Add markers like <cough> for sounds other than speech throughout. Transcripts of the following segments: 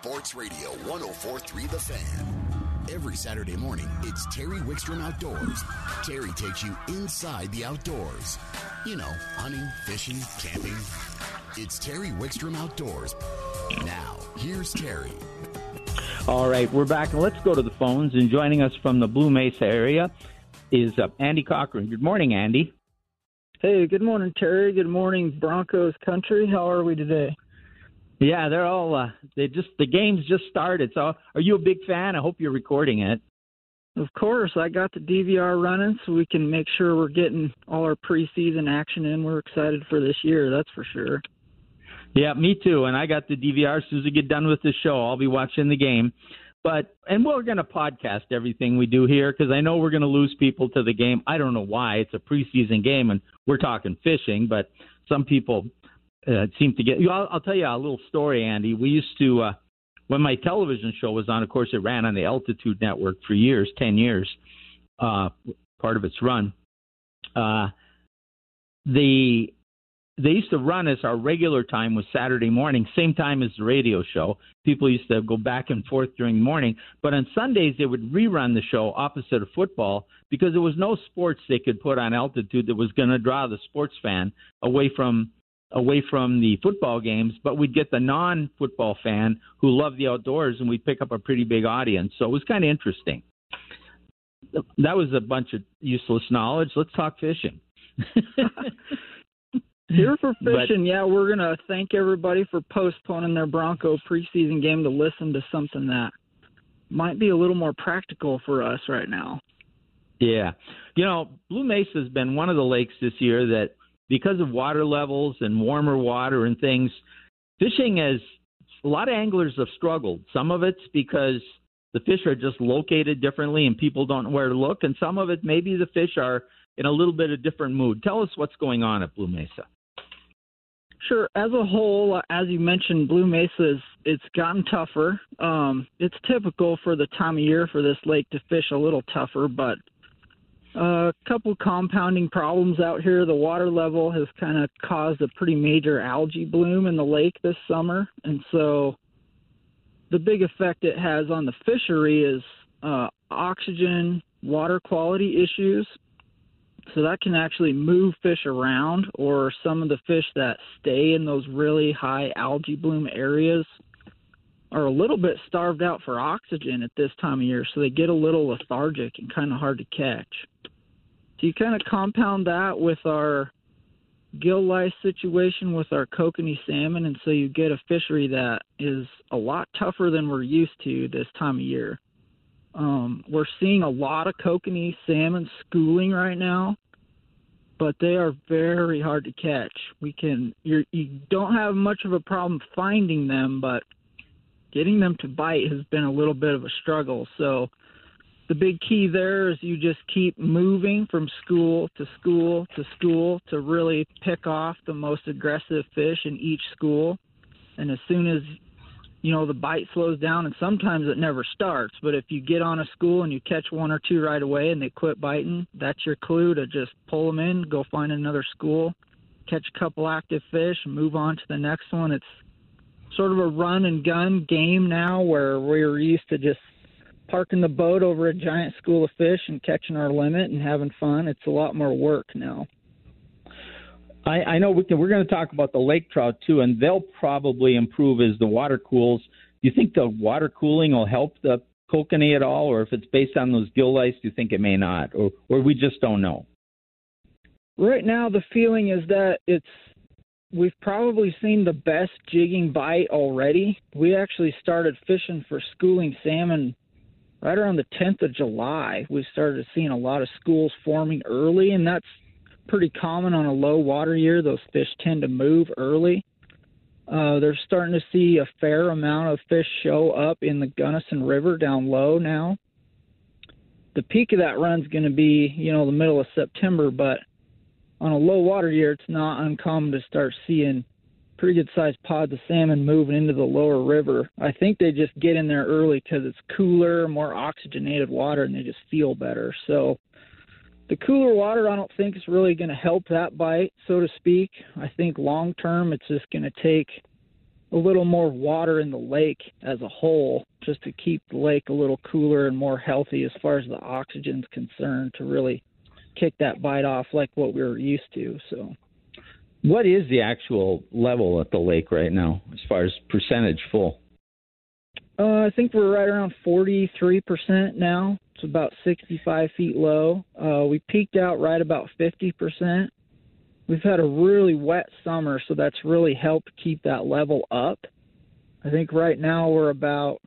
Sports Radio 1043 The Fan. Every Saturday morning, it's Terry Wickstrom Outdoors. Terry takes you inside the outdoors. You know, hunting, fishing, camping. It's Terry Wickstrom Outdoors. Now, here's Terry. All right, we're back, and let's go to the phones. And joining us from the Blue Mesa area is uh, Andy Cochran. Good morning, Andy. Hey, good morning, Terry. Good morning, Broncos country. How are we today? Yeah, they're all. Uh, they just the game's just started. So, are you a big fan? I hope you're recording it. Of course, I got the DVR running, so we can make sure we're getting all our preseason action in. We're excited for this year, that's for sure. Yeah, me too. And I got the DVR. As soon as we get done with the show, I'll be watching the game. But and we're going to podcast everything we do here because I know we're going to lose people to the game. I don't know why. It's a preseason game and we're talking fishing, but some people uh, seem to get. I'll, I'll tell you a little story, Andy. We used to uh, when my television show was on. Of course, it ran on the Altitude Network for years, ten years, uh, part of its run. Uh, the they used to run as our regular time was Saturday morning, same time as the radio show. People used to go back and forth during the morning, but on Sundays they would rerun the show opposite of football because there was no sports they could put on altitude that was going to draw the sports fan away from away from the football games, but we'd get the non-football fan who loved the outdoors and we'd pick up a pretty big audience. So it was kind of interesting. That was a bunch of useless knowledge. Let's talk fishing. <laughs> Here for fishing, but, yeah, we're gonna thank everybody for postponing their Bronco preseason game to listen to something that might be a little more practical for us right now. Yeah, you know, Blue Mesa has been one of the lakes this year that, because of water levels and warmer water and things, fishing has a lot of anglers have struggled. Some of it's because the fish are just located differently and people don't know where to look, and some of it maybe the fish are in a little bit of different mood. Tell us what's going on at Blue Mesa. Sure. As a whole, as you mentioned, Blue Mesa is it's gotten tougher. Um, it's typical for the time of year for this lake to fish a little tougher, but a couple compounding problems out here. The water level has kind of caused a pretty major algae bloom in the lake this summer, and so the big effect it has on the fishery is uh, oxygen, water quality issues, so that can actually move fish around, or some of the fish that stay in those really high algae bloom areas are a little bit starved out for oxygen at this time of year, so they get a little lethargic and kind of hard to catch. So you kind of compound that with our gill lice situation with our kokanee salmon, and so you get a fishery that is a lot tougher than we're used to this time of year. Um, we're seeing a lot of kokanee salmon schooling right now, but they are very hard to catch. We can you're, you don't have much of a problem finding them, but getting them to bite has been a little bit of a struggle. So the big key there is you just keep moving from school to school to school to really pick off the most aggressive fish in each school. And as soon as you know the bite slows down and sometimes it never starts but if you get on a school and you catch one or two right away and they quit biting that's your clue to just pull them in go find another school catch a couple active fish move on to the next one it's sort of a run and gun game now where we're used to just parking the boat over a giant school of fish and catching our limit and having fun it's a lot more work now I, I know we can, we're going to talk about the lake trout too, and they'll probably improve as the water cools. Do you think the water cooling will help the kokanee at all, or if it's based on those gill lice, do you think it may not, or or we just don't know? Right now, the feeling is that it's we've probably seen the best jigging bite already. We actually started fishing for schooling salmon right around the 10th of July. We started seeing a lot of schools forming early, and that's pretty common on a low water year. Those fish tend to move early. Uh, they're starting to see a fair amount of fish show up in the Gunnison River down low now. The peak of that run's going to be, you know, the middle of September, but on a low water year, it's not uncommon to start seeing pretty good sized pods of salmon moving into the lower river. I think they just get in there early because it's cooler, more oxygenated water, and they just feel better. So the cooler water, I don't think is really going to help that bite, so to speak. I think long term, it's just going to take a little more water in the lake as a whole, just to keep the lake a little cooler and more healthy as far as the oxygen's concerned to really kick that bite off like what we were used to. So, what is the actual level at the lake right now as far as percentage full? Uh, I think we're right around 43% now. It's about 65 feet low. Uh, we peaked out right about 50%. We've had a really wet summer, so that's really helped keep that level up. I think right now we're about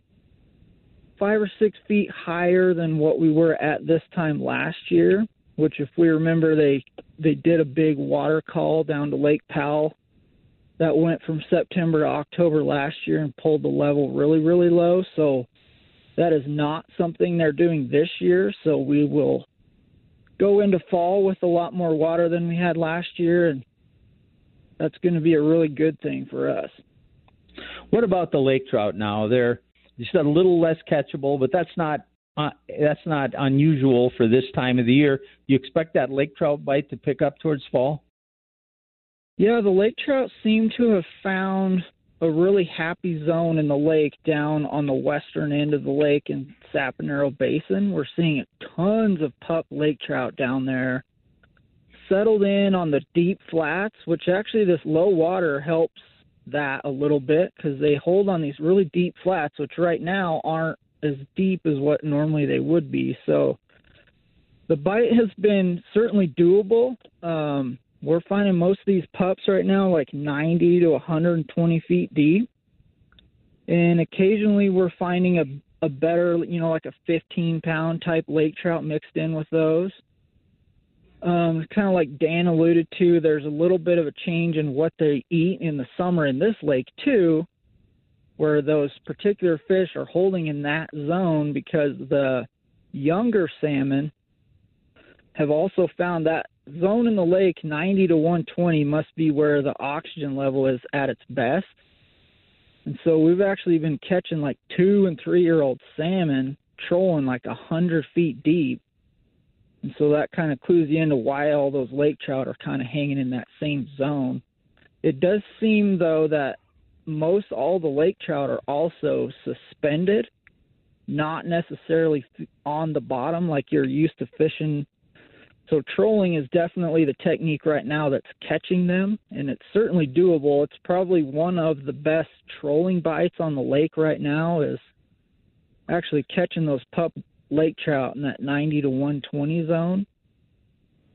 five or six feet higher than what we were at this time last year. Which, if we remember, they they did a big water call down to Lake Powell that went from September to October last year and pulled the level really, really low. So that is not something they're doing this year. So we will go into fall with a lot more water than we had last year, and that's going to be a really good thing for us. What about the lake trout now? They're just a little less catchable, but that's not uh, that's not unusual for this time of the year. You expect that lake trout bite to pick up towards fall? Yeah, the lake trout seem to have found a really happy zone in the lake down on the western end of the lake in Sapinero Basin. We're seeing tons of pup lake trout down there, settled in on the deep flats, which actually this low water helps that a little bit because they hold on these really deep flats, which right now aren't as deep as what normally they would be. So the bite has been certainly doable. Um, we're finding most of these pups right now like 90 to 120 feet deep. And occasionally we're finding a, a better, you know, like a 15 pound type lake trout mixed in with those. Um, kind of like Dan alluded to, there's a little bit of a change in what they eat in the summer in this lake, too, where those particular fish are holding in that zone because the younger salmon have also found that zone in the lake 90 to 120 must be where the oxygen level is at its best. And so we've actually been catching like two and three year old salmon trolling like a hundred feet deep. And so that kind of clues you into why all those lake trout are kind of hanging in that same zone. It does seem though that most all the lake trout are also suspended, not necessarily on the bottom like you're used to fishing so trolling is definitely the technique right now that's catching them, and it's certainly doable. It's probably one of the best trolling bites on the lake right now is actually catching those pup lake trout in that 90 to 120 zone.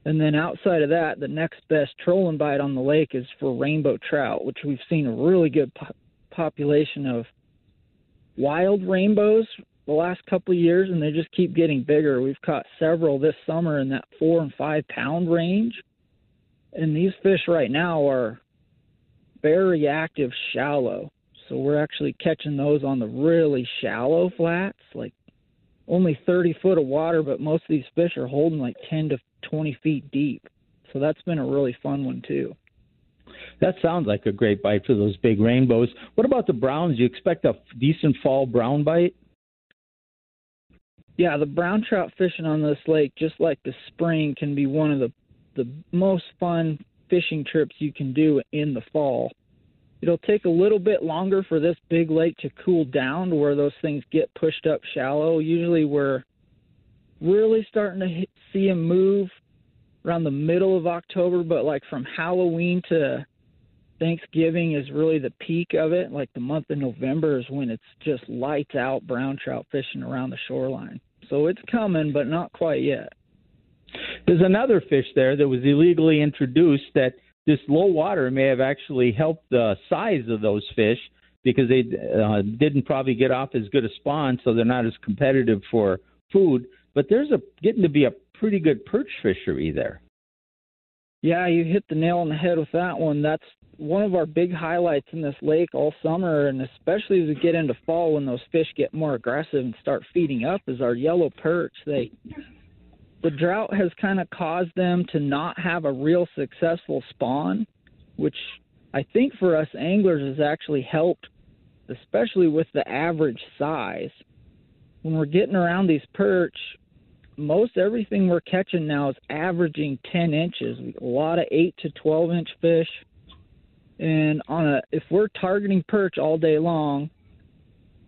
And then outside of that, the next best trolling bite on the lake is for rainbow trout, which we've seen a really good po- population of wild rainbows the last couple of years, and they just keep getting bigger. We've caught several this summer in that four and five pound range, and these fish right now are very active shallow. So we're actually catching those on the really shallow flats, like only 30 foot of water, but most of these fish are holding like 10 to 20 feet deep. So that's been a really fun one too. That sounds like a great bite for those big rainbows. What about the browns? You expect a decent fall brown bite? yeah, the brown trout fishing on this lake, just like the spring, can be one of the the most fun fishing trips you can do in the fall. It'll take a little bit longer for this big lake to cool down to where those things get pushed up shallow. Usually, we're really starting to hit, see them move around the middle of October, but like from Halloween to Thanksgiving is really the peak of it. Like the month of November is when it's just lights out brown trout fishing around the shoreline. So it's coming, but not quite yet. There's another fish there that was illegally introduced that this low water may have actually helped the size of those fish because they uh, didn't probably get off as good a spawn, so they're not as competitive for food. But there's a getting to be a pretty good perch fishery there. Yeah, you hit the nail on the head with that one. That's one of our big highlights in this lake all summer, and especially as we get into fall when those fish get more aggressive and start feeding up, is our yellow perch. They the drought has kind of caused them to not have a real successful spawn, which I think for us anglers has actually helped, especially with the average size. When we're getting around these perch, most everything we're catching now is averaging 10 inches. A lot of 8 to 12 inch fish And on a if we're targeting perch all day long,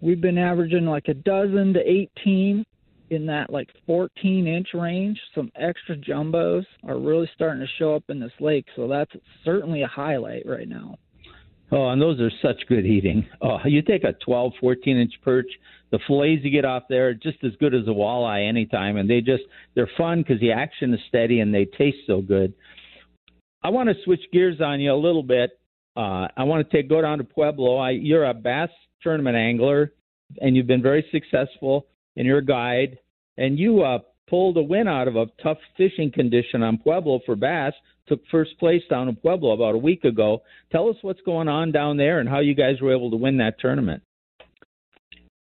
we've been averaging like a dozen to 18 in that like 14 inch range. Some extra jumbos are really starting to show up in this lake, so that's certainly a highlight right now. Oh, and those are such good eating. Oh, you take a 12, 14 inch perch, the fillets you get off there are just as good as a walleye anytime, and they just they're fun because the action is steady and they taste so good. I want to switch gears on you a little bit. Uh, I want to take go down to Pueblo. I, you're a bass tournament angler, and you've been very successful. And you're a guide, and you uh, pulled a win out of a tough fishing condition on Pueblo for bass. Took first place down in Pueblo about a week ago. Tell us what's going on down there and how you guys were able to win that tournament.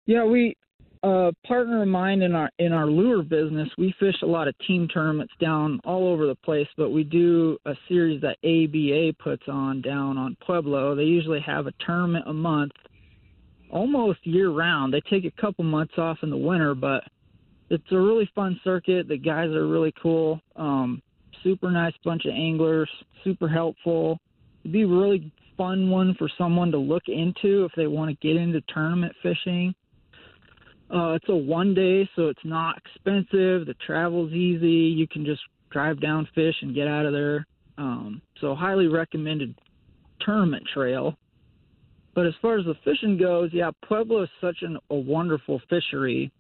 Yeah, we a partner of mine in our in our lure business, we fish a lot of team tournaments down all over the place, but we do a series that ABA puts on down on Pueblo. They usually have a tournament a month, almost year round. They take a couple months off in the winter, but it's a really fun circuit. The guys are really cool. Um, super nice bunch of anglers, super helpful. It'd be a really fun one for someone to look into if they want to get into tournament fishing uh, it's a one day, so it's not expensive. The travel's easy. You can just drive down, fish, and get out of there. Um, so highly recommended tournament trail. But as far as the fishing goes, yeah, Pueblo is such an, a wonderful fishery,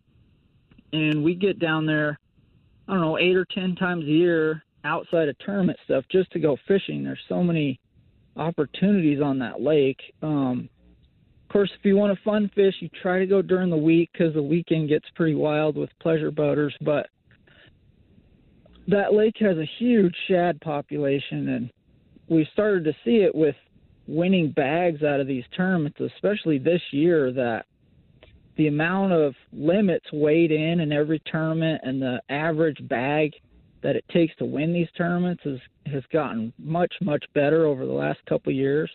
and we get down there, I don't know, eight or ten times a year outside of tournament stuff just to go fishing. There's so many opportunities on that lake. Um, course, if you want to fun fish, you try to go during the week because the weekend gets pretty wild with pleasure boaters. But that lake has a huge shad population, and we started to see it with winning bags out of these tournaments, especially this year. That the amount of limits weighed in in every tournament and the average bag that it takes to win these tournaments has has gotten much much better over the last couple years.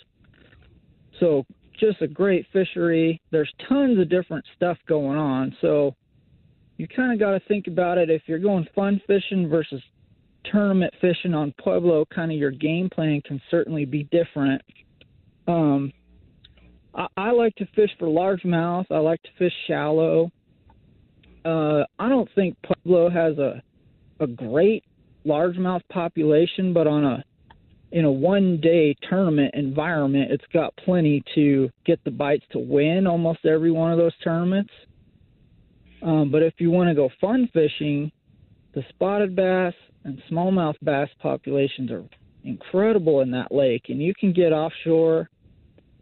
So just a great fishery. There's tons of different stuff going on. So you kind of got to think about it if you're going fun fishing versus tournament fishing on Pueblo, kind of your game plan can certainly be different. Um, I, I like to fish for largemouth. I like to fish shallow. Uh, I don't think Pueblo has a a great largemouth population, but on a in a one day tournament environment, it's got plenty to get the bites to win almost every one of those tournaments. Um, but if you want to go fun fishing, the spotted bass and smallmouth bass populations are incredible in that lake, and you can get offshore,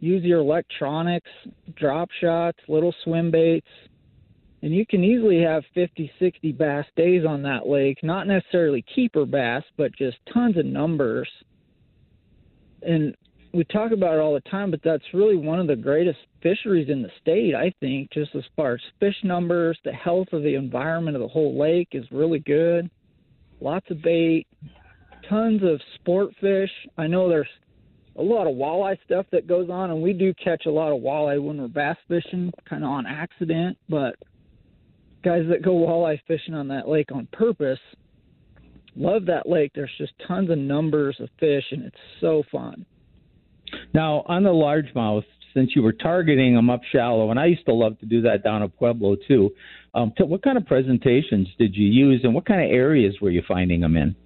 use your electronics, drop shots, little swim baits, and you can easily have 50, 60 bass days on that lake. Not necessarily keeper bass, but just tons of numbers and we talk about it all the time, but that's really one of the greatest fisheries in the state, I think, just as far as fish numbers, the health of the environment of the whole lake is really good. Lots of bait, tons of sport fish. I know there's a lot of walleye stuff that goes on, and we do catch a lot of walleye when we're bass fishing, kind of on accident, but guys that go walleye fishing on that lake on purpose love that lake. There's just tons of numbers of fish, and it's so fun. Now, on the largemouth, since you were targeting them up shallow, and I used to love to do that down at Pueblo too. Um, what kind of presentations did you use, and what kind of areas were you finding them in?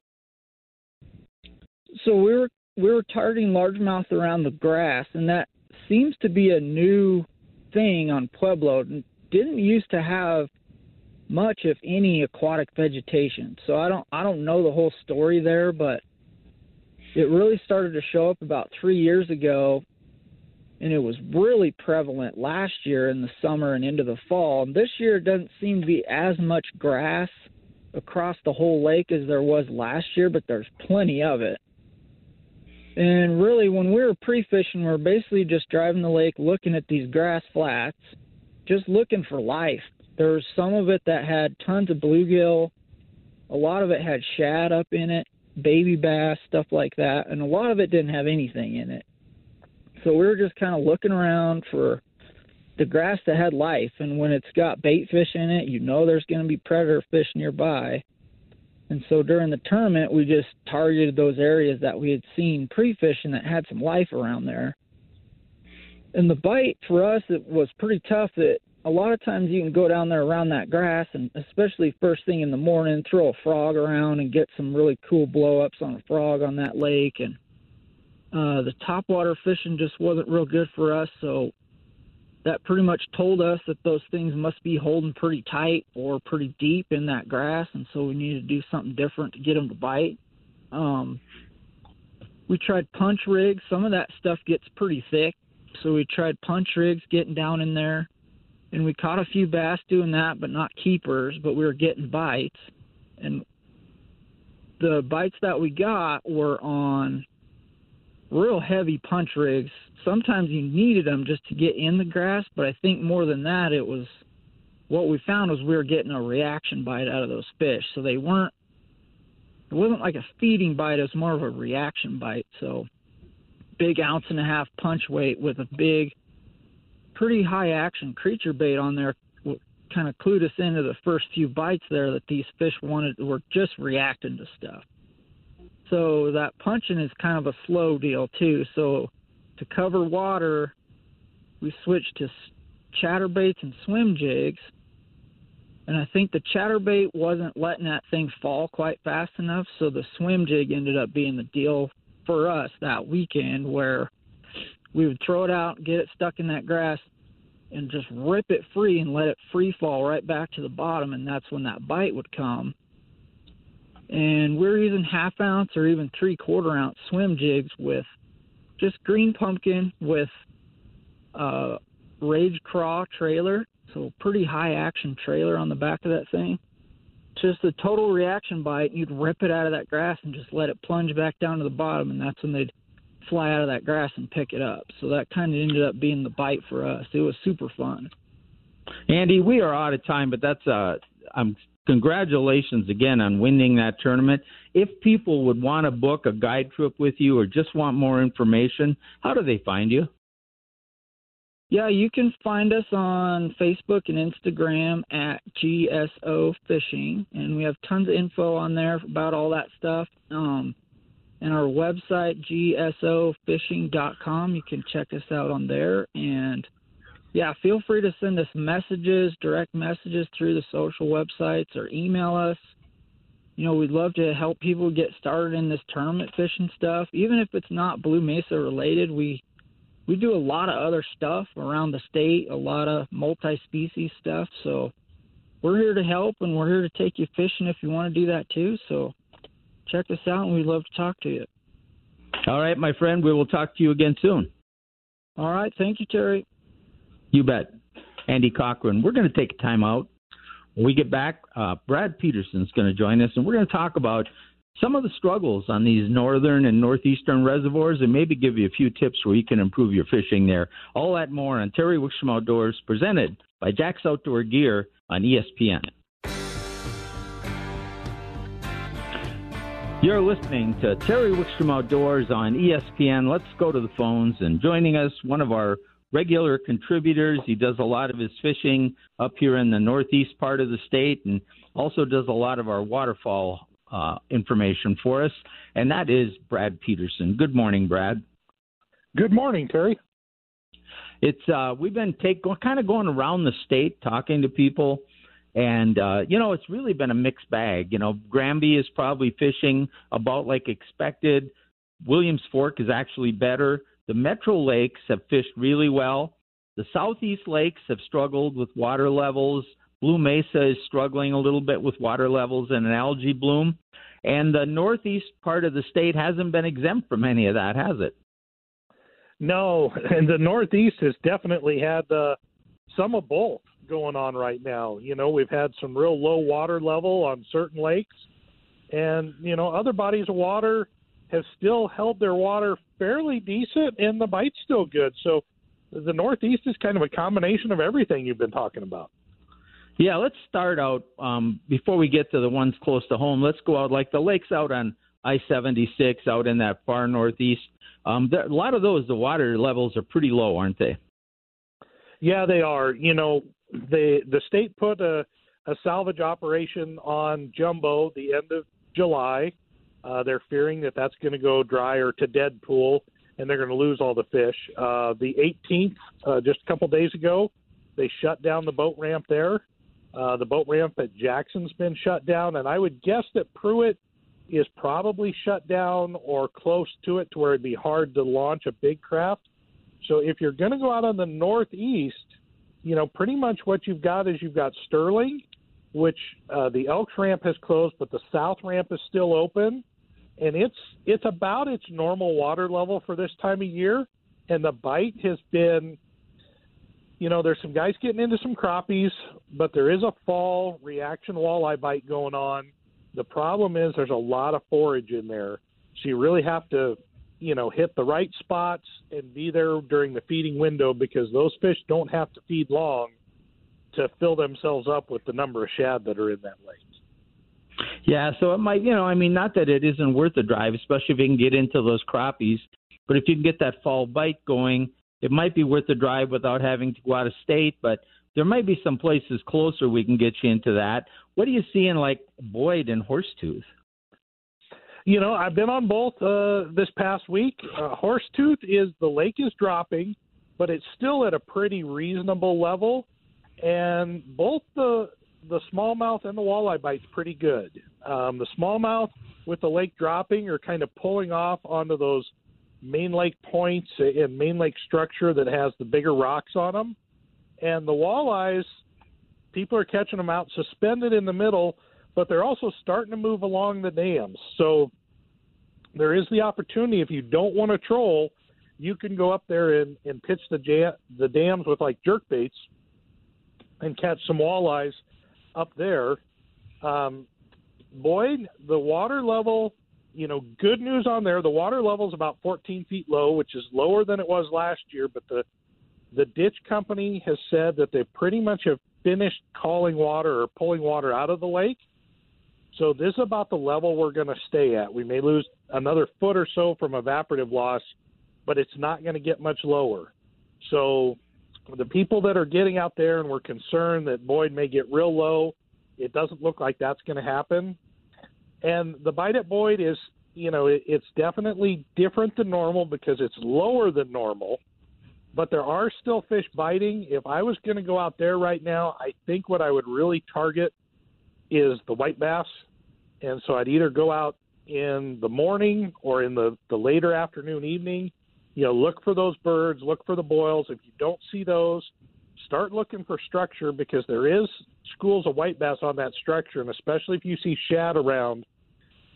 So we were we were targeting largemouth around the grass, and that seems to be a new thing on Pueblo. Didn't used to have much, if any, aquatic vegetation. So I don't I don't know the whole story there, but it really started to show up about three years ago, and it was really prevalent last year in the summer and into the fall. And this year it doesn't seem to be as much grass across the whole lake as there was last year, but there's plenty of it. And really, when we were pre fishing, we are basically just driving the lake looking at these grass flats, just looking for life there was some of it that had tons of bluegill. A lot of it had shad up in it, baby bass, stuff like that, and a lot of it didn't have anything in it. So we were just kind of looking around for the grass that had life, and when it's got bait fish in it, you know there's going to be predator fish nearby. And so during the tournament, we just targeted those areas that we had seen pre-fishing that had some life around there. And the bite for us, it was pretty tough. That a lot of times you can go down there around that grass, and especially first thing in the morning, throw a frog around and get some really cool blow-ups on a frog on that lake. And uh, the topwater fishing just wasn't real good for us, so that pretty much told us that those things must be holding pretty tight or pretty deep in that grass, and so we needed to do something different to get them to bite. Um, we tried punch rigs. Some of that stuff gets pretty thick, so we tried punch rigs, getting down in there, and we caught a few bass doing that, but not keepers. But we were getting bites, and the bites that we got were on real heavy punch rigs. Sometimes you needed them just to get in the grass, but I think more than that, it was what we found was we were getting a reaction bite out of those fish. So they weren't, it wasn't like a feeding bite, it was more of a reaction bite. So big ounce and a half punch weight with a big, pretty high action creature bait on there kind of clued us into the first few bites there that these fish wanted were just reacting to stuff. So that punching is kind of a slow deal too. So to cover water, we switched to chatterbaits and swim jigs. And I think the chatterbait wasn't letting that thing fall quite fast enough, so the swim jig ended up being the deal for us that weekend where we would throw it out, get it stuck in that grass, and just rip it free and let it free fall right back to the bottom, and that's when that bite would come and we're using half ounce or even three quarter ounce swim jigs with just green pumpkin with a Rage Craw trailer, so pretty high action trailer on the back of that thing. Just a total reaction bite. You'd rip it out of that grass and just let it plunge back down to the bottom, and that's when they'd fly out of that grass and pick it up. So that kind of ended up being the bite for us. It was super fun. Andy, we are out of time, but that's uh, I'm congratulations again on winning that tournament. If people would want to book a guide trip with you or just want more information, how do they find you? Yeah, you can find us on Facebook and Instagram at GSO Fishing, and we have tons of info on there about all that stuff. Um, and our website, gsofishing.com, you can check us out on there. And yeah, feel free to send us messages, direct messages through the social websites or email us. You know, we'd love to help people get started in this tournament fishing stuff. Even if it's not Blue Mesa related, we we do a lot of other stuff around the state, a lot of multi-species stuff. So we're here to help, and we're here to take you fishing if you want to do that too. So check us out, and we'd love to talk to you. All right, my friend. We will talk to you again soon. All right. Thank you, Terry. You bet. Andy Cochran. We're going to take a time out. When we get back, uh, Brad Peterson's going to join us, and we're going to talk about some of the struggles on these northern and northeastern reservoirs and maybe give you a few tips where you can improve your fishing there. All that more on Terry Wickstrom Outdoors, presented by Jack's Outdoor Gear on ESPN. You're listening to Terry Wickstrom Outdoors on ESPN. Let's go to the phones and joining us, one of our regular contributors. He does a lot of his fishing up here in the northeast part of the state and also does a lot of our waterfall uh, information for us. And that is Brad Peterson. Good morning, Brad. Good morning, Terry. It's uh, we've been take kind of going around the state talking to people, and uh, you know it's really been a mixed bag. You know, Granby is probably fishing about like expected. Williams Fork is actually better. The Metro lakes have fished really well. The Southeast lakes have struggled with water levels. Blue Mesa is struggling a little bit with water levels and an algae bloom. And the Northeast part of the state hasn't been exempt from any of that, has it? No, <laughs> and the Northeast has definitely had uh, some of both going on right now. You know, we've had some real low water level on certain lakes, and you know, other bodies of water have still held their water fairly decent, and the bite's still good. So the Northeast is kind of a combination of everything you've been talking about. Yeah, let's start out um, before we get to the ones close to home. Let's go out like the lakes out on I seventy six out in that far northeast. Um, there, a lot of those, the water levels are pretty low, aren't they? Yeah, they are. You know, the the state put a, a salvage operation on Jumbo the end of July. Uh, they're fearing that that's going to go dry or to dead pool, and they're going to lose all the fish. Uh, the 18th, uh, just a couple days ago, they shut down the boat ramp there. Uh, the boat ramp at Jackson's been shut down, and I would guess that Prewitt is probably shut down or close to it to where it'd be hard to launch a big craft. So if you're going to go out on the northeast, you know, pretty much what you've got is you've got Sterling, which uh, the Elks ramp has closed, but the south ramp is still open, and it's it's about its normal water level for this time of year, and the bite has been. You know, there's some guys getting into some crappies, but there is a fall reaction walleye bite going on. The problem is there's a lot of forage in there, so you really have to, you know, hit the right spots and be there during the feeding window because those fish don't have to feed long to fill themselves up with the number of shad that are in that lake. Yeah, so it might, you know, I mean, not that it isn't worth the drive, especially if you can get into those crappies, but if you can get that fall bite going, it might be worth the drive without having to go out of state. But there might be some places closer we can get you into that. What do you see in like Boyd and Horsetooth? You know, I've been on both uh, this past week. Uh, Horsetooth is the lake is dropping, but it's still at a pretty reasonable level, and both the the smallmouth and the walleye bite's pretty good. Um, the smallmouth with the lake dropping are kind of pulling off onto those main lake points and main lake structure that has the bigger rocks on them, and the walleyes people are catching them out suspended in the middle, but they're also starting to move along the dams. So there is the opportunity if you don't want to troll, you can go up there and, and pitch the jam, the dams with like jerk baits and catch some walleyes up there. Um, the water level, you know, good news on there. The water level is about 14 feet low, which is lower than it was last year. But the the ditch company has said that they pretty much have finished calling water or pulling water out of the lake. So this is about the level we're going to stay at. We may lose another foot or so from evaporative loss, but it's not going to get much lower. So the people that are getting out there and we're concerned that Boyd may get real low, it doesn't look like that's going to happen. And the bite at Boyd is, you know, it, it's definitely different than normal because it's lower than normal but there are still fish biting. If I was going to go out there right now, I think what I would really target is the white bass. And so I'd either go out in the morning or in the, the later afternoon, evening. You know, look for those birds, look for the boils. If you don't see those, start looking for structure because there is schools of white bass on that structure. And especially if you see shad around,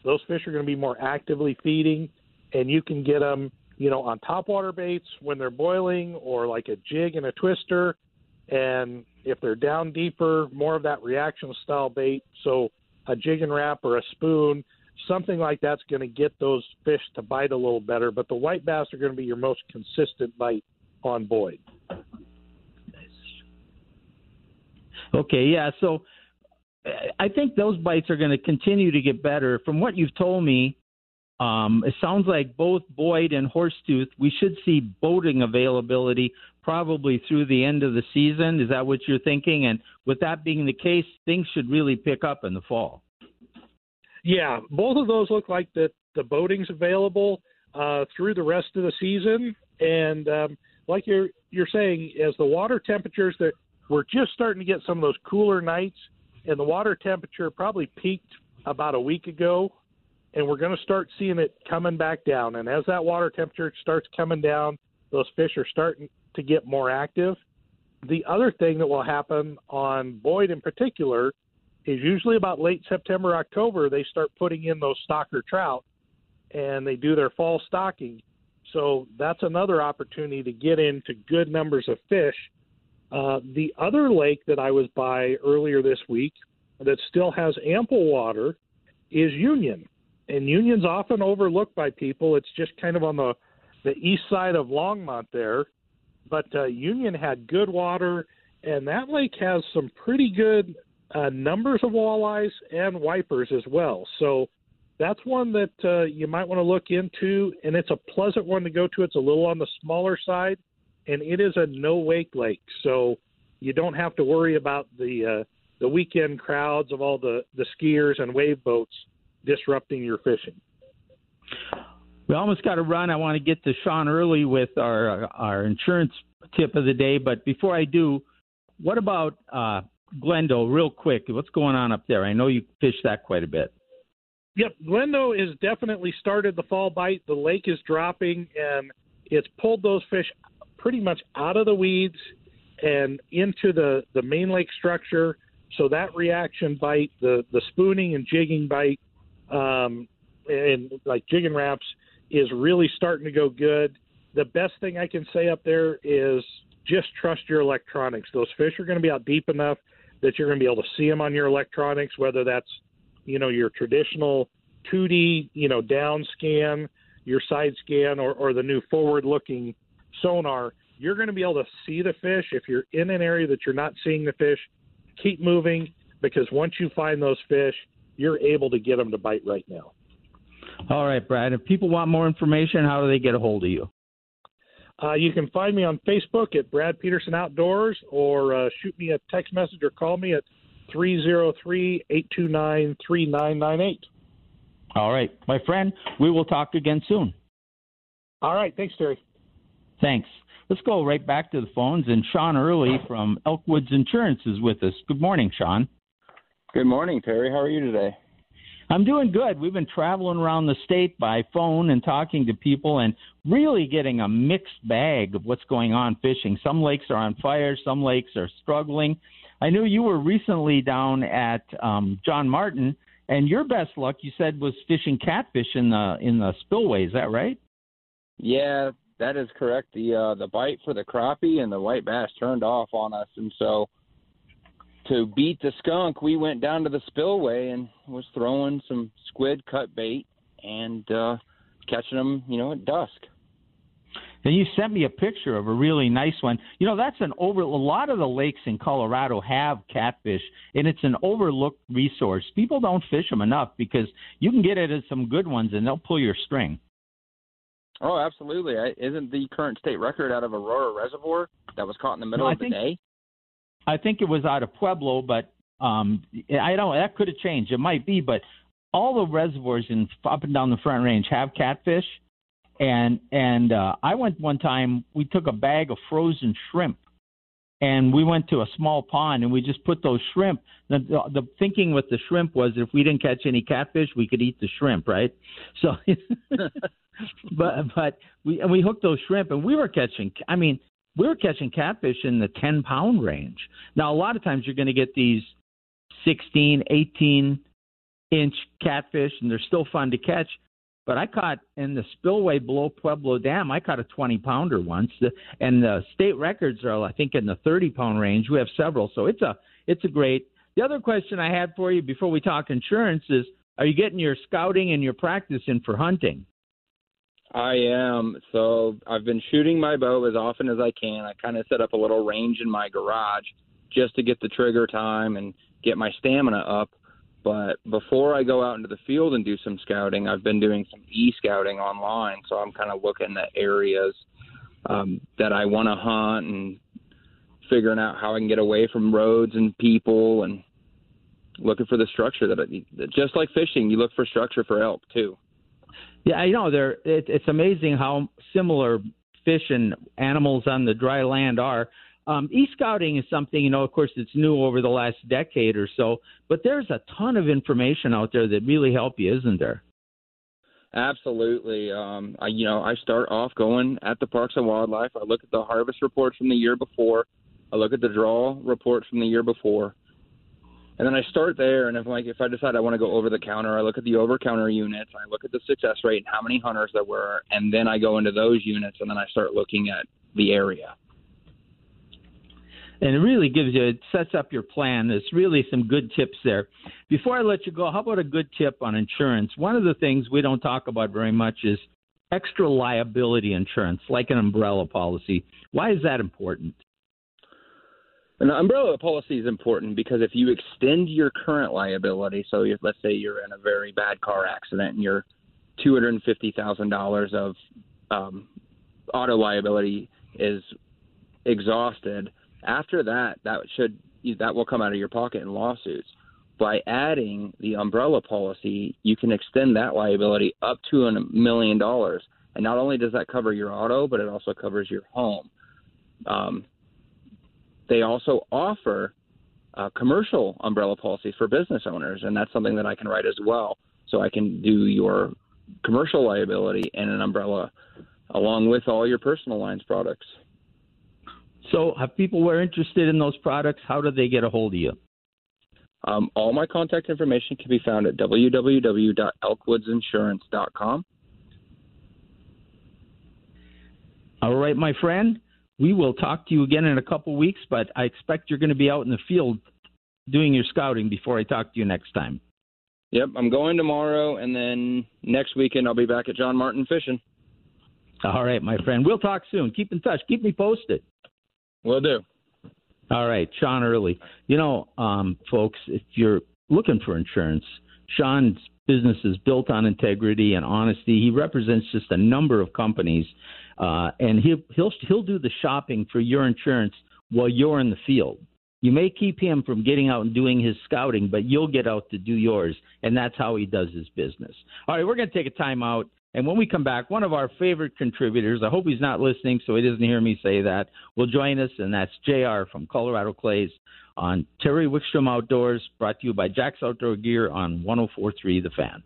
those fish are going to be more actively feeding, and you can get them you know, on topwater baits when they're boiling or like a jig and a twister. And if they're down deeper, more of that reaction style bait. So a jig and wrap or a spoon, something like that's going to get those fish to bite a little better. But the white bass are going to be your most consistent bite on Boyd. Okay, yeah. So I think those bites are going to continue to get better. From what you've told me, um, it sounds like both Boyd and Horsetooth, we should see boating availability probably through the end of the season. Is that what you're thinking? And with that being the case, things should really pick up in the fall. Yeah, both of those look like that the boating's available uh, through the rest of the season. And um, like you're you're saying, as the water temperatures that we're just starting to get some of those cooler nights, and the water temperature probably peaked about a week ago and we're going to start seeing it coming back down. And as that water temperature starts coming down, those fish are starting to get more active. The other thing that will happen on Boyd in particular is usually about late September, October, they start putting in those stocker trout and they do their fall stocking. So that's another opportunity to get into good numbers of fish. Uh, the other lake that I was by earlier this week that still has ample water is Union and Union's often overlooked by people. It's just kind of on the the east side of Longmont there, but uh, Union had good water, and that lake has some pretty good uh, numbers of walleyes and wipers as well. So that's one that uh, you might want to look into, and it's a pleasant one to go to. It's a little on the smaller side, and it is a no wake lake, so you don't have to worry about the uh, the weekend crowds of all the the skiers and wave boats disrupting your fishing. We almost got to run. I want to get to Sean Early with our our insurance tip of the day, but before I do, what about uh, Glendo? Real quick, what's going on up there? I know you fish that quite a bit. Yep, Glendo is definitely started the fall bite. The lake is dropping, and it's pulled those fish pretty much out of the weeds and into the the main lake structure. So that reaction bite, the the spooning and jigging bite, um, and like jigging Raps, is really starting to go good. The best thing I can say up there is just trust your electronics. Those fish are going to be out deep enough that you're going to be able to see them on your electronics, whether that's you know your traditional 2D, you know, down scan, your side scan, or, or the new forward-looking sonar. You're going to be able to see the fish. If you're in an area that you're not seeing the fish, keep moving because once you find those fish, you're able to get them to bite right now. All right, Brad. If people want more information, how do they get a hold of you? Uh, you can find me on Facebook at Brad Peterson Outdoors or uh, shoot me a text message or call me at 303 829 3998. All right, my friend, we will talk again soon. All right, thanks, Terry. Thanks. Let's go right back to the phones. And Sean Early from Elkwoods Insurance is with us. Good morning, Sean. Good morning, Terry. How are you today? I'm doing good. We've been traveling around the state by phone and talking to people and really getting a mixed bag of what's going on fishing. Some lakes are on fire, some lakes are struggling. I knew you were recently down at um, John Martin, and your best luck, you said, was fishing catfish in the in the spillway. Is that right? Yeah, that is correct. The uh, the bite for the crappie and the white bass turned off on us, and so to beat the skunk, we went down to the spillway and was throwing some squid cut bait and uh, catching them, you know, at dusk. And you sent me a picture of a really nice one. You know, that's an over. A lot of the lakes in Colorado have catfish, and it's an overlooked resource. People don't fish them enough because you can get it at some good ones, and they'll pull your string. Oh, absolutely! I, isn't the current state record out of Aurora Reservoir that was caught in the middle no, of the think, day? I think it was out of Pueblo, but um, I don't. That could have changed. It might be, but all the reservoirs in up and down the Front Range have catfish, and and uh, I went one time. We took a bag of frozen shrimp, and we went to a small pond, and we just put those shrimp. The, the, the thinking with the shrimp was if we didn't catch any catfish, we could eat the shrimp, right? So, <laughs> but but we and we hooked those shrimp, and we were catching. I mean, we were catching catfish in the 10 pound range. Now, a lot of times you're going to get these 16, 18 inch catfish, and they're still fun to catch. But I caught in the spillway below Pueblo Dam, I caught a 20 pounder once, and the state records are, I think, in the 30 pound range. We have several, so it's a it's a great. The other question I had for you before we talk insurance is: Are you getting your scouting and your practice in for hunting? I am. So I've been shooting my bow as often as I can. I kind of set up a little range in my garage just to get the trigger time and get my stamina up. But before I go out into the field and do some scouting, I've been doing some e scouting online. So I'm kind of looking at areas um, that I want to hunt and figuring out how I can get away from roads and people and looking for the structure that I. Just like fishing, you look for structure for elk too. Yeah, I know. They're it, it's amazing how similar fish and animals on the dry land are. Um, e-scouting is something, you know, of course, it's new over the last decade or so, but there's a ton of information out there that really help you, isn't there? Absolutely. Um, I, you know, I start off going at the Parks and Wildlife. I look at the harvest reports from the year before. I look at the draw reports from the year before. And then I start there, and if like if I decide I want to go over the counter, I look at the over counter units, I look at the success rate and how many hunters there were, and then I go into those units, and then I start looking at the area. And it really gives you it sets up your plan. There's really some good tips there. Before I let you go, how about a good tip on insurance? One of the things we don't talk about very much is extra liability insurance, like an umbrella policy. Why is that important? An umbrella policy is important because if you extend your current liability, so if, let's say you're in a very bad car accident and your two hundred and fifty thousand dollars of um, auto liability is exhausted, after that, that should that will come out of your pocket in lawsuits. by adding the umbrella policy, you can extend that liability up to a million dollars. And not only does that cover your auto, but it also covers your home. Um, they also offer uh, commercial umbrella policies for business owners, and that's something that I can write as well. So I can do your commercial liability and an umbrella along with all your personal lines products. So, if people were interested in those products, how do they get a hold of you? Um, all my contact information can be found at www.elkwoodsinsurance.com. All right, my friend. We will talk to you again in a couple weeks, but I expect you're going to be out in the field doing your scouting before I talk to you next time. Yep, I'm going tomorrow, and then next weekend I'll be back at John Martin fishing. All right, my friend. We'll talk soon. Keep in touch. Keep me posted. Will do. All right, Sean Early. You know, um, folks, if you're looking for insurance, Sean's business is built on integrity and honesty. He represents just a number of companies, uh, and he'll he'll he'll do the shopping for your insurance while you're in the field. You may keep him from getting out and doing his scouting, but you'll get out to do yours, and that's how he does his business. All right, we're going to take a time out. And when we come back, one of our favorite contributors, I hope he's not listening so he doesn't hear me say that, will join us, and that's JR from Colorado Clays on Terry Wickstrom Outdoors, brought to you by Jack's Outdoor Gear on 1043 The Fan.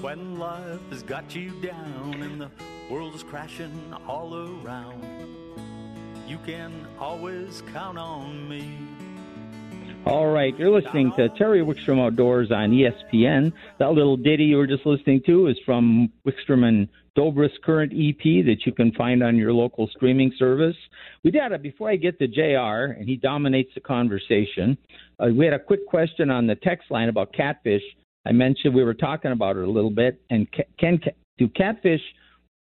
When life has got you down and the world is crashing all around, you can always count on me. All right, you're listening to Terry Wickstrom Outdoors on ESPN. That little ditty you were just listening to is from Wickstrom and Dobr's current EP that you can find on your local streaming service. We did it before I get to JR, and he dominates the conversation. Uh, we had a quick question on the text line about catfish. I mentioned we were talking about it a little bit, and can do catfish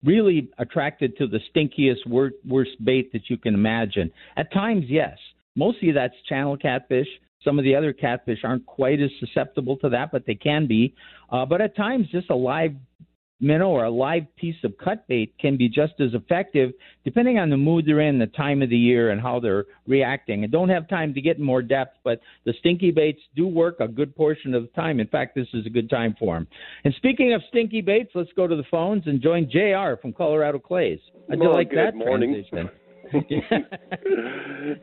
really attracted to the stinkiest, worst bait that you can imagine? At times, yes. Mostly that's channel catfish. Some of the other catfish aren't quite as susceptible to that, but they can be. Uh, but at times, just a live minnow or a live piece of cut bait can be just as effective depending on the mood they're in, the time of the year, and how they're reacting. I don't have time to get in more depth, but the stinky baits do work a good portion of the time. In fact, this is a good time for them. And speaking of stinky baits, let's go to the phones and join JR from Colorado Clays. How'd you like good that morning. transition? <laughs>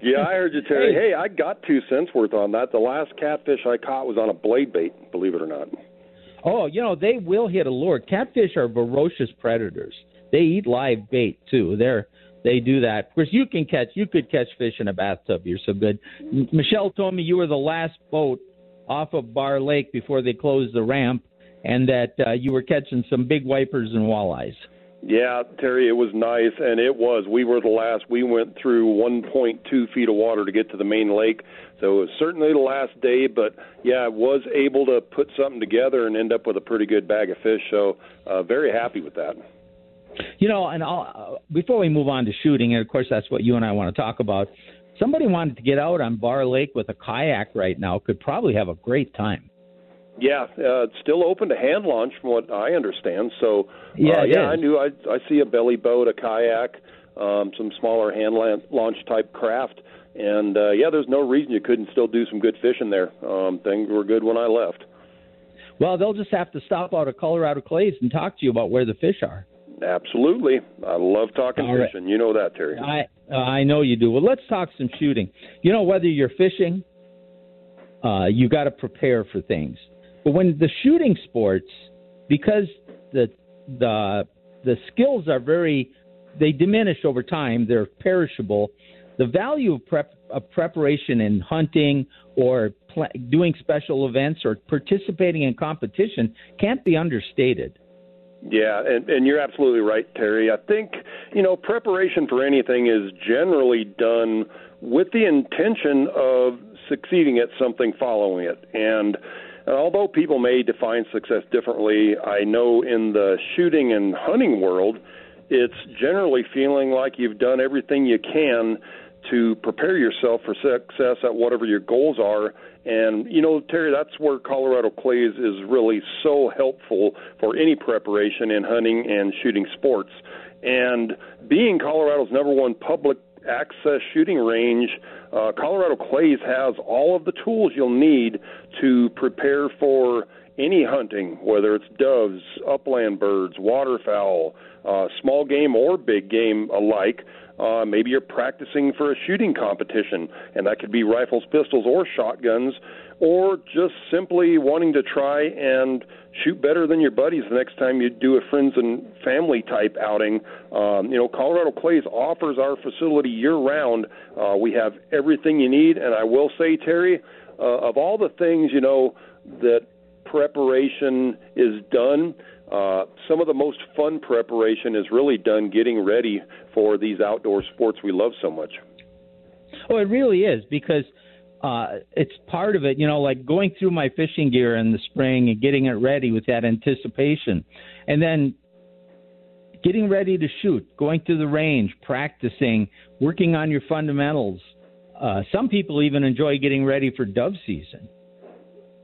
yeah, I heard you, Terry. Hey. hey, I got two cents worth on that. The last catfish I caught was on a blade bait, believe it or not. Oh, you know, they will hit a lure. Catfish are ferocious predators. They eat live bait too. They're they do that. Of course, you can catch you could catch fish in a bathtub. You're so good. Michelle told me you were the last boat off of Barr Lake before they closed the ramp, and that uh, you were catching some big wipers and walleyes. Yeah, Terry, it was nice, and it was. We were the last. We went through 1.2 feet of water to get to the main lake, so it was certainly the last day. But yeah, I was able to put something together and end up with a pretty good bag of fish. So uh, very happy with that. You know, and I'll, uh, before we move on to shooting, and of course that's what you and I want to talk about. Somebody wanted to get out on Barr Lake with a kayak right now could probably have a great time. Yeah, uh, it's still open to hand launch, from what I understand. So, uh, yeah, yeah, I knew I I see a belly boat, a kayak, um, some smaller hand launch type craft, and uh, yeah, there's no reason you couldn't still do some good fishing there. Um, things were good when I left. Well, they'll just have to stop out of Colorado Clays and talk to you about where the fish are. Absolutely, I love talking All right. fishing. You know that, Terry. I uh, I know you do. Well, let's talk some shooting. You know, whether you're fishing, uh, you got to prepare for things. But when the shooting sports, because the the the skills are very they diminish over time, they're perishable. The value of prep of preparation in hunting or pl- doing special events or participating in competition can't be understated. Yeah, and, and you're absolutely right, Terry. I think, you know, preparation for anything is generally done with the intention of succeeding at something following it. And Uh, although people may define success differently, I know in the shooting and hunting world, it's generally feeling like you've done everything you can to prepare yourself for success at whatever your goals are. And, you know, Terry, that's where Colorado Clays is really so helpful for any preparation in hunting and shooting sports. And being Colorado's number one public access shooting range, uh, Colorado Clays has all of the tools you'll need to prepare for any hunting, whether it's doves, upland birds, waterfowl, uh, small game or big game alike. Uh, maybe you're practicing for a shooting competition, and that could be rifles, pistols, or shotguns, or just simply wanting to try and shoot better than your buddies the next time you do a friends and family type outing. Um, you know, Colorado Clays offers our facility year round. Uh, we have everything you need, and I will say, Terry, uh, of all the things you know that preparation is done. Uh, some of the most fun preparation is really done getting ready for these outdoor sports we love so much. Oh, it really is because uh, it's part of it. You know, like going through my fishing gear in the spring and getting it ready with that anticipation, and then getting ready to shoot, going to the range, practicing, working on your fundamentals. Uh, some people even enjoy getting ready for dove season.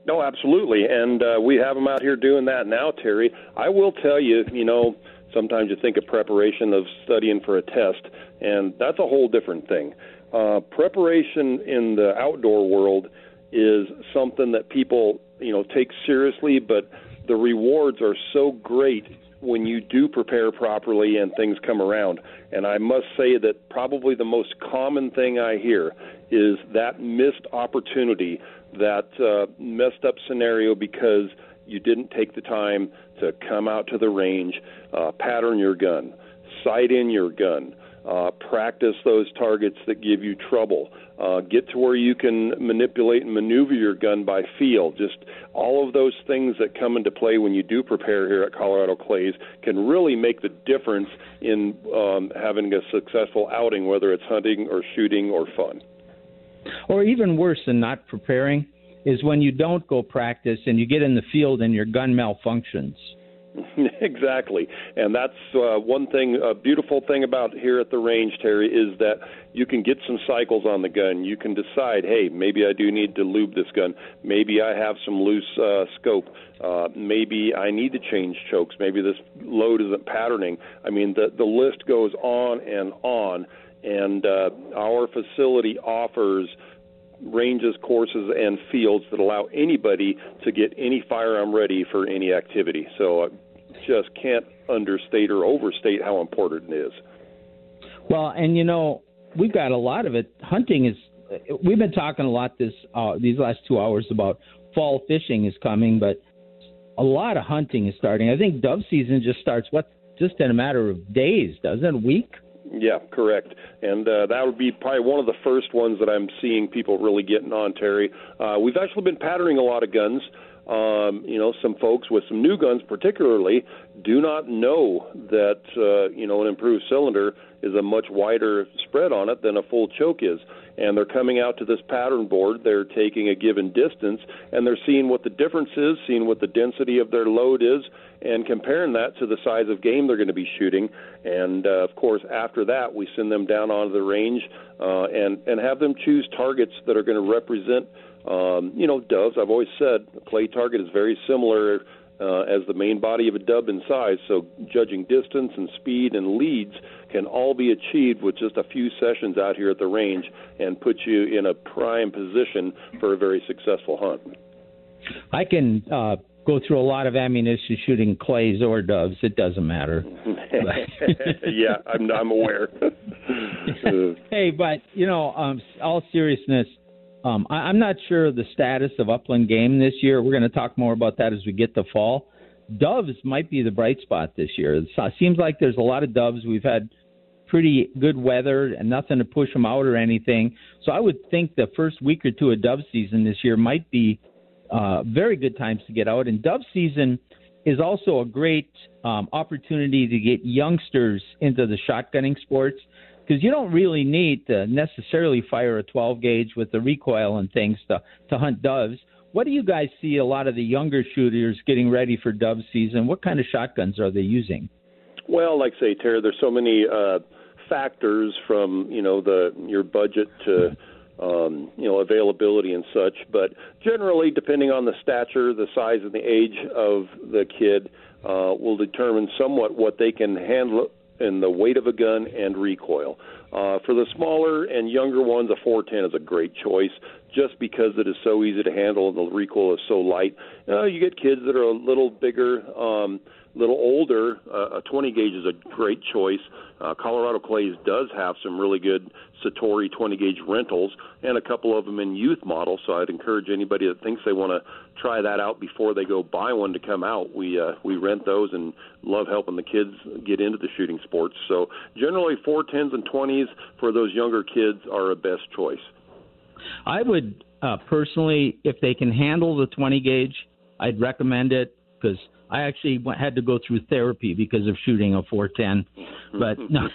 No, absolutely, and uh, we have them out here doing that now, Terry. I will tell you, you know, sometimes you think of preparation of studying for a test, and that's a whole different thing. Uh, preparation in the outdoor world is something that people, you know, take seriously, but the rewards are so great when you do prepare properly and things come around. And I must say that probably the most common thing I hear is that missed opportunity that uh, messed up scenario because you didn't take the time to come out to the range, uh, pattern your gun, sight in your gun, uh, practice those targets that give you trouble, uh, get to where you can manipulate and maneuver your gun by feel. Just all of those things that come into play when you do prepare here at Colorado Clays can really make the difference in um, having a successful outing, whether it's hunting or shooting or fun. Or even worse than not preparing is when you don't go practice and you get in the field and your gun malfunctions. <laughs> exactly, and that's uh, one thing. A beautiful thing about here at the range, Terry, is that you can get some cycles on the gun. You can decide, hey, maybe I do need to lube this gun. Maybe I have some loose uh, scope. Uh, maybe I need to change chokes. Maybe this load isn't patterning. I mean, the the list goes on and on and uh, our facility offers ranges, courses, and fields that allow anybody to get any firearm ready for any activity. So I just can't understate or overstate how important it is. Well, and you know, we've got a lot of it. Hunting is. We've been talking a lot this uh, these last two hours about fall fishing is coming, but a lot of hunting is starting. I think dove season just starts what just in a matter of days, doesn't it? A week? Yeah, correct. And uh, that would be probably one of the first ones that I'm seeing people really getting on, Terry. Uh, we've actually been patterning a lot of guns. Um, you know, some folks with some new guns, particularly, do not know that uh, you know an improved cylinder is a much wider spread on it than a full choke is. And they're coming out to this pattern board. They're taking a given distance, and they're seeing what the difference is, seeing what the density of their load is, and comparing that to the size of game they're going to be shooting. And uh, of course, after that, we send them down onto the range uh, and and have them choose targets that are going to represent. Um, you know, doves. I've always said a clay target is very similar uh, as the main body of a dove in size. So judging distance and speed and leads can all be achieved with just a few sessions out here at the range and put you in a prime position for a very successful hunt. I can uh, go through a lot of ammunition shooting clays or doves. It doesn't matter. <laughs> yeah, I'm, I'm aware. <laughs> hey, but you know, um, all seriousness, um, I, I'm not sure the status of upland game this year. We're going to talk more about that as we get to fall. Doves might be the bright spot this year. It seems like there's a lot of doves. We've had pretty good weather and nothing to push them out or anything. So I would think the first week or two of dove season this year might be uh, very good times to get out. And dove season is also a great um, opportunity to get youngsters into the shotgunning sports because you don't really need to necessarily fire a 12 gauge with the recoil and things to to hunt doves. What do you guys see a lot of the younger shooters getting ready for dove season? What kind of shotguns are they using? Well, like say, Terry, there's so many uh, factors from you know the your budget to um, you know availability and such, but generally, depending on the stature, the size, and the age of the kid, uh, will determine somewhat what they can handle in the weight of a gun and recoil. Uh, for the smaller and younger ones, a 410 is a great choice just because it is so easy to handle and the recoil is so light. Uh, you get kids that are a little bigger, um, little older. Uh, a 20 gauge is a great choice. Uh, Colorado Clays does have some really good Satori 20 gauge rentals and a couple of them in youth models. So I'd encourage anybody that thinks they want to try that out before they go buy one to come out. We uh, we rent those and love helping the kids get into the shooting sports. So generally, 410s and 20s for those younger kids are a best choice. I would uh, personally, if they can handle the 20 gauge, I'd recommend it because I actually went, had to go through therapy because of shooting a 410. But <laughs> no,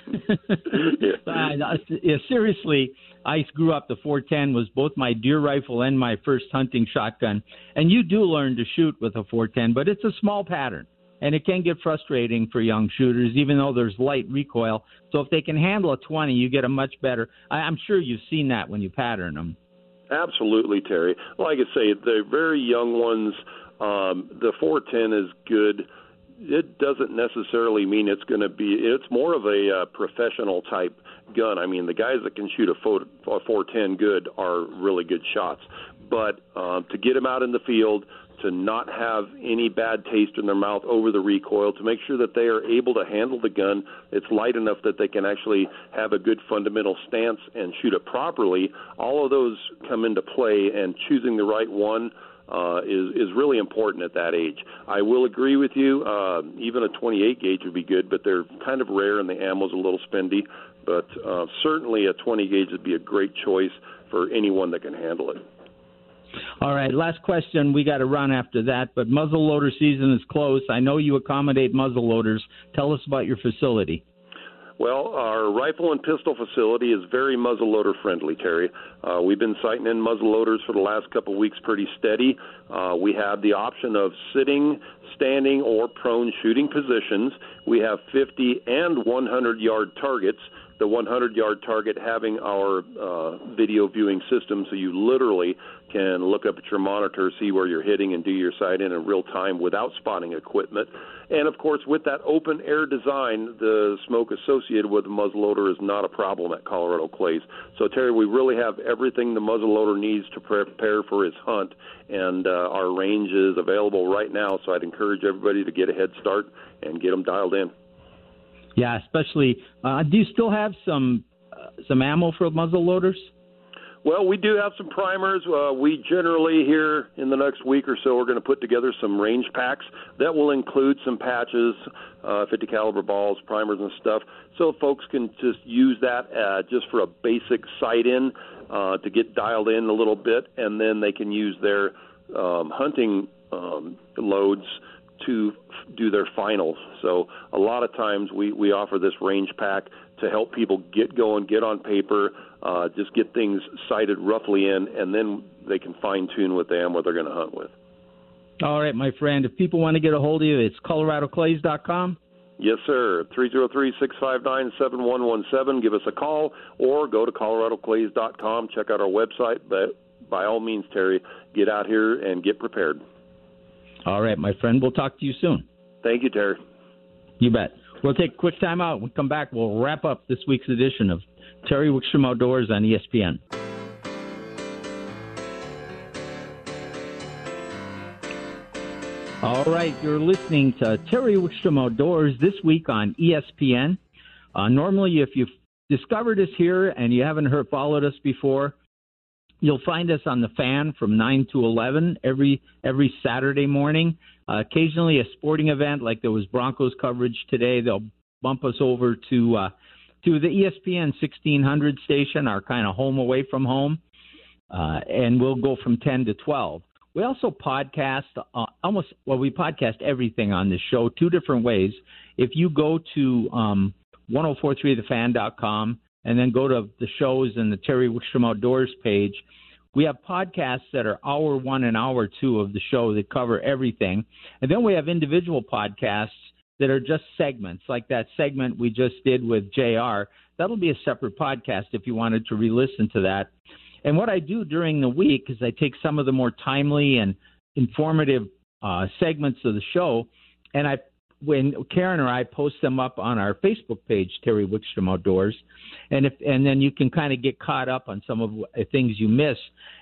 <laughs> yeah, seriously, I grew up. The 410 was both my deer rifle and my first hunting shotgun. And you do learn to shoot with a 410, but it's a small pattern. And it can get frustrating for young shooters, even though there's light recoil. So if they can handle a 20, you get a much better. I, I'm sure you've seen that when you pattern them. Absolutely, Terry. Like I say, the very young ones um, the 410 is good. It doesn't necessarily mean it's going to be. It's more of a uh, professional type gun. I mean, the guys that can shoot a, a 410 good are really good shots. But um, to get them out in the field, to not have any bad taste in their mouth over the recoil, to make sure that they are able to handle the gun. It's light enough that they can actually have a good fundamental stance and shoot it properly. All of those come into play, and choosing the right one uh, is is really important at that age. I will agree with you. Uh, even a 28 gauge would be good, but they're kind of rare and the ammo's a little spendy. But uh, certainly a 20 gauge would be a great choice for anyone that can handle it. All right, last question. We got to run after that, but muzzle loader season is close. I know you accommodate muzzle loaders. Tell us about your facility. Well, our rifle and pistol facility is very muzzleloader friendly, Terry. Uh, we've been sighting in muzzleloaders for the last couple of weeks pretty steady. Uh, we have the option of sitting, standing, or prone shooting positions. We have 50 and 100 yard targets. The 100 yard target having our uh, video viewing system, so you literally can look up at your monitor, see where you're hitting, and do your sight in in real time without spotting equipment. And of course, with that open air design, the smoke associated with the muzzleloader is not a problem at Colorado Clays. So, Terry, we really have everything the muzzleloader needs to prepare for his hunt, and uh, our range is available right now. So, I'd encourage everybody to get a head start and get them dialed in. Yeah, especially. Uh, do you still have some uh, some ammo for muzzleloaders? Well, we do have some primers. Uh, we generally here in the next week or so we are going to put together some range packs that will include some patches, uh, 50 caliber balls, primers, and stuff, so folks can just use that uh, just for a basic sight in uh, to get dialed in a little bit, and then they can use their um, hunting um, loads to do their finals. So a lot of times we, we offer this range pack to help people get going, get on paper, uh, just get things sighted roughly in, and then they can fine tune with they am what they're going to hunt with. All right, my friend. If people want to get a hold of you, it's coloradoclays.com. Yes, sir. 303-659-7117. Give us a call or go to coloradoclays.com. Check out our website. But by all means, Terry, get out here and get prepared. All right, my friend. We'll talk to you soon. Thank you, Terry. You bet. We'll take a quick time out. When we come back, we'll wrap up this week's edition of Terry Wickstrom Outdoors on ESPN. All right, you're listening to Terry Wickstrom Outdoors this week on ESPN. Uh, normally, if you've discovered us here and you haven't heard followed us before, you'll find us on the fan from 9 to 11 every every Saturday morning. Uh, occasionally, a sporting event like there was Broncos coverage today, they'll bump us over to uh, to the ESPN 1600 station, our kind of home away from home, uh, and we'll go from 10 to 12. We also podcast uh, almost well, we podcast everything on this show two different ways. If you go to um, 1043thefan.com and then go to the shows and the Terry Wickstrom Outdoors page, we have podcasts that are hour one and hour two of the show that cover everything. And then we have individual podcasts that are just segments, like that segment we just did with JR. That'll be a separate podcast if you wanted to re listen to that. And what I do during the week is I take some of the more timely and informative uh, segments of the show, and I when Karen or I post them up on our Facebook page, Terry Wickstrom Outdoors, and if and then you can kind of get caught up on some of the things you miss.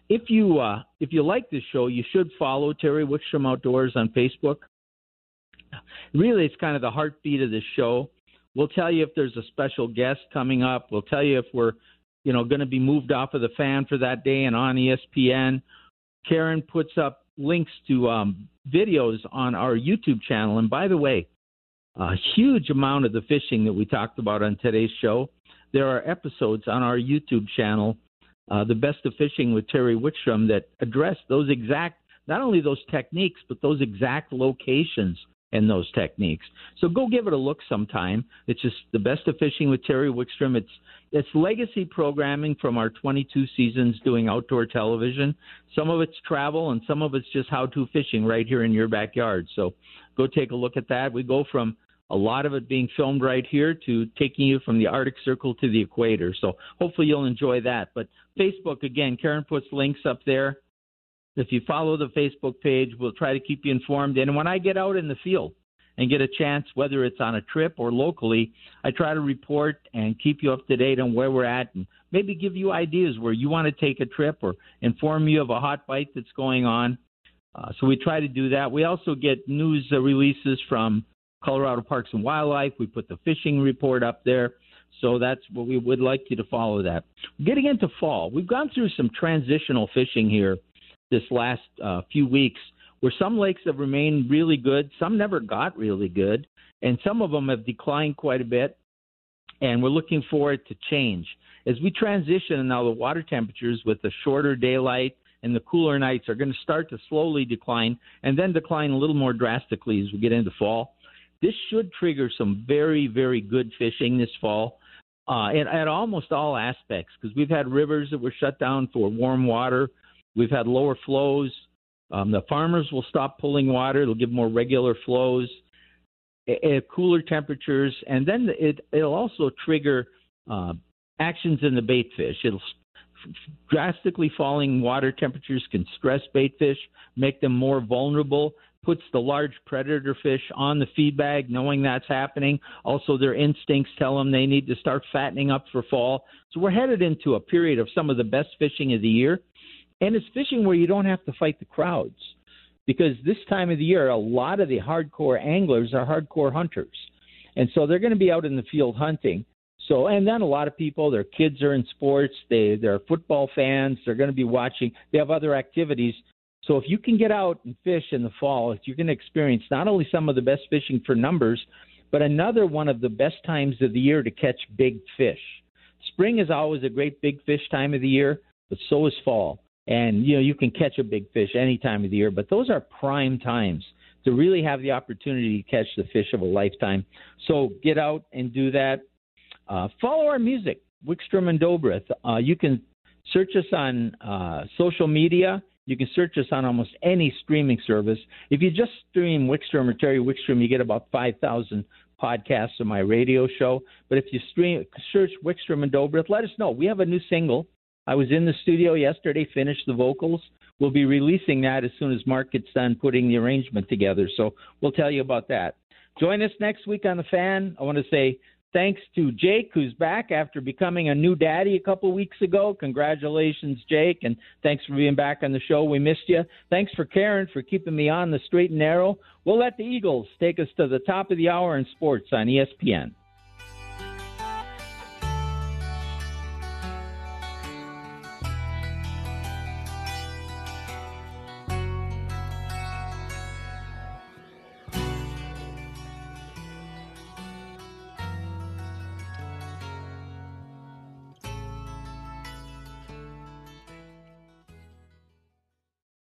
If you uh, if you like this show, you should follow Terry Wickstrom Outdoors on Facebook. Really, it's kind of the heartbeat of the show. We'll tell you if there's a special guest coming up. We'll tell you if we're, you know, going to be moved off of the fan for that day and on ESPN. Karen puts up links to um, videos on our YouTube channel. And by the way, a huge amount of the fishing that we talked about on today's show, there are episodes on our YouTube channel, uh, The Best of Fishing with Terry Wickstrom, that address those exact, not only those techniques, but those exact locations and those techniques. So go give it a look sometime. It's just the best of fishing with Terry Wickstrom. It's it's legacy programming from our 22 seasons doing outdoor television. Some of it's travel and some of it's just how-to fishing right here in your backyard. So go take a look at that. We go from a lot of it being filmed right here to taking you from the Arctic Circle to the equator. So hopefully you'll enjoy that. But Facebook again, Karen puts links up there. If you follow the Facebook page, we'll try to keep you informed. And when I get out in the field and get a chance, whether it's on a trip or locally, I try to report and keep you up to date on where we're at and maybe give you ideas where you want to take a trip or inform you of a hot bite that's going on. Uh, so we try to do that. We also get news uh, releases from Colorado Parks and Wildlife. We put the fishing report up there. So that's what we would like you to follow that. Getting into fall, we've gone through some transitional fishing here this last uh, few weeks where some lakes have remained really good, some never got really good, and some of them have declined quite a bit. And we're looking for it to change. As we transition and now, the water temperatures with the shorter daylight and the cooler nights are going to start to slowly decline and then decline a little more drastically as we get into fall. This should trigger some very, very good fishing this fall uh, at, at almost all aspects because we've had rivers that were shut down for warm water. We've had lower flows. Um, the farmers will stop pulling water. It'll give more regular flows, at cooler temperatures, and then it, it'll also trigger uh, actions in the bait fish. It'll drastically falling water temperatures can stress bait fish, make them more vulnerable, puts the large predator fish on the feed bag, knowing that's happening. Also, their instincts tell them they need to start fattening up for fall. So we're headed into a period of some of the best fishing of the year. And it's fishing where you don't have to fight the crowds. Because this time of the year, a lot of the hardcore anglers are hardcore hunters. And so they're going to be out in the field hunting. So, and then a lot of people, their kids are in sports, they, they're football fans, they're going to be watching, they have other activities. So, if you can get out and fish in the fall, you're going to experience not only some of the best fishing for numbers, but another one of the best times of the year to catch big fish. Spring is always a great big fish time of the year, but so is fall and you know you can catch a big fish any time of the year but those are prime times to really have the opportunity to catch the fish of a lifetime. So get out and do that. Uh, follow our music wickstrom and dobrith uh, you can search us on uh, social media. You can search us on almost any streaming service. If you just stream wickstrom or terry wickstrom you get about 5000 podcasts of my radio show. But if you stream search wickstrom and dobrith let us know. We have a new single I was in the studio yesterday, finished the vocals. We'll be releasing that as soon as Mark gets done putting the arrangement together. So we'll tell you about that. Join us next week on The Fan. I want to say thanks to Jake, who's back after becoming a new daddy a couple weeks ago. Congratulations, Jake, and thanks for being back on the show. We missed you. Thanks for Karen for keeping me on the straight and narrow. We'll let the Eagles take us to the top of the hour in sports on ESPN.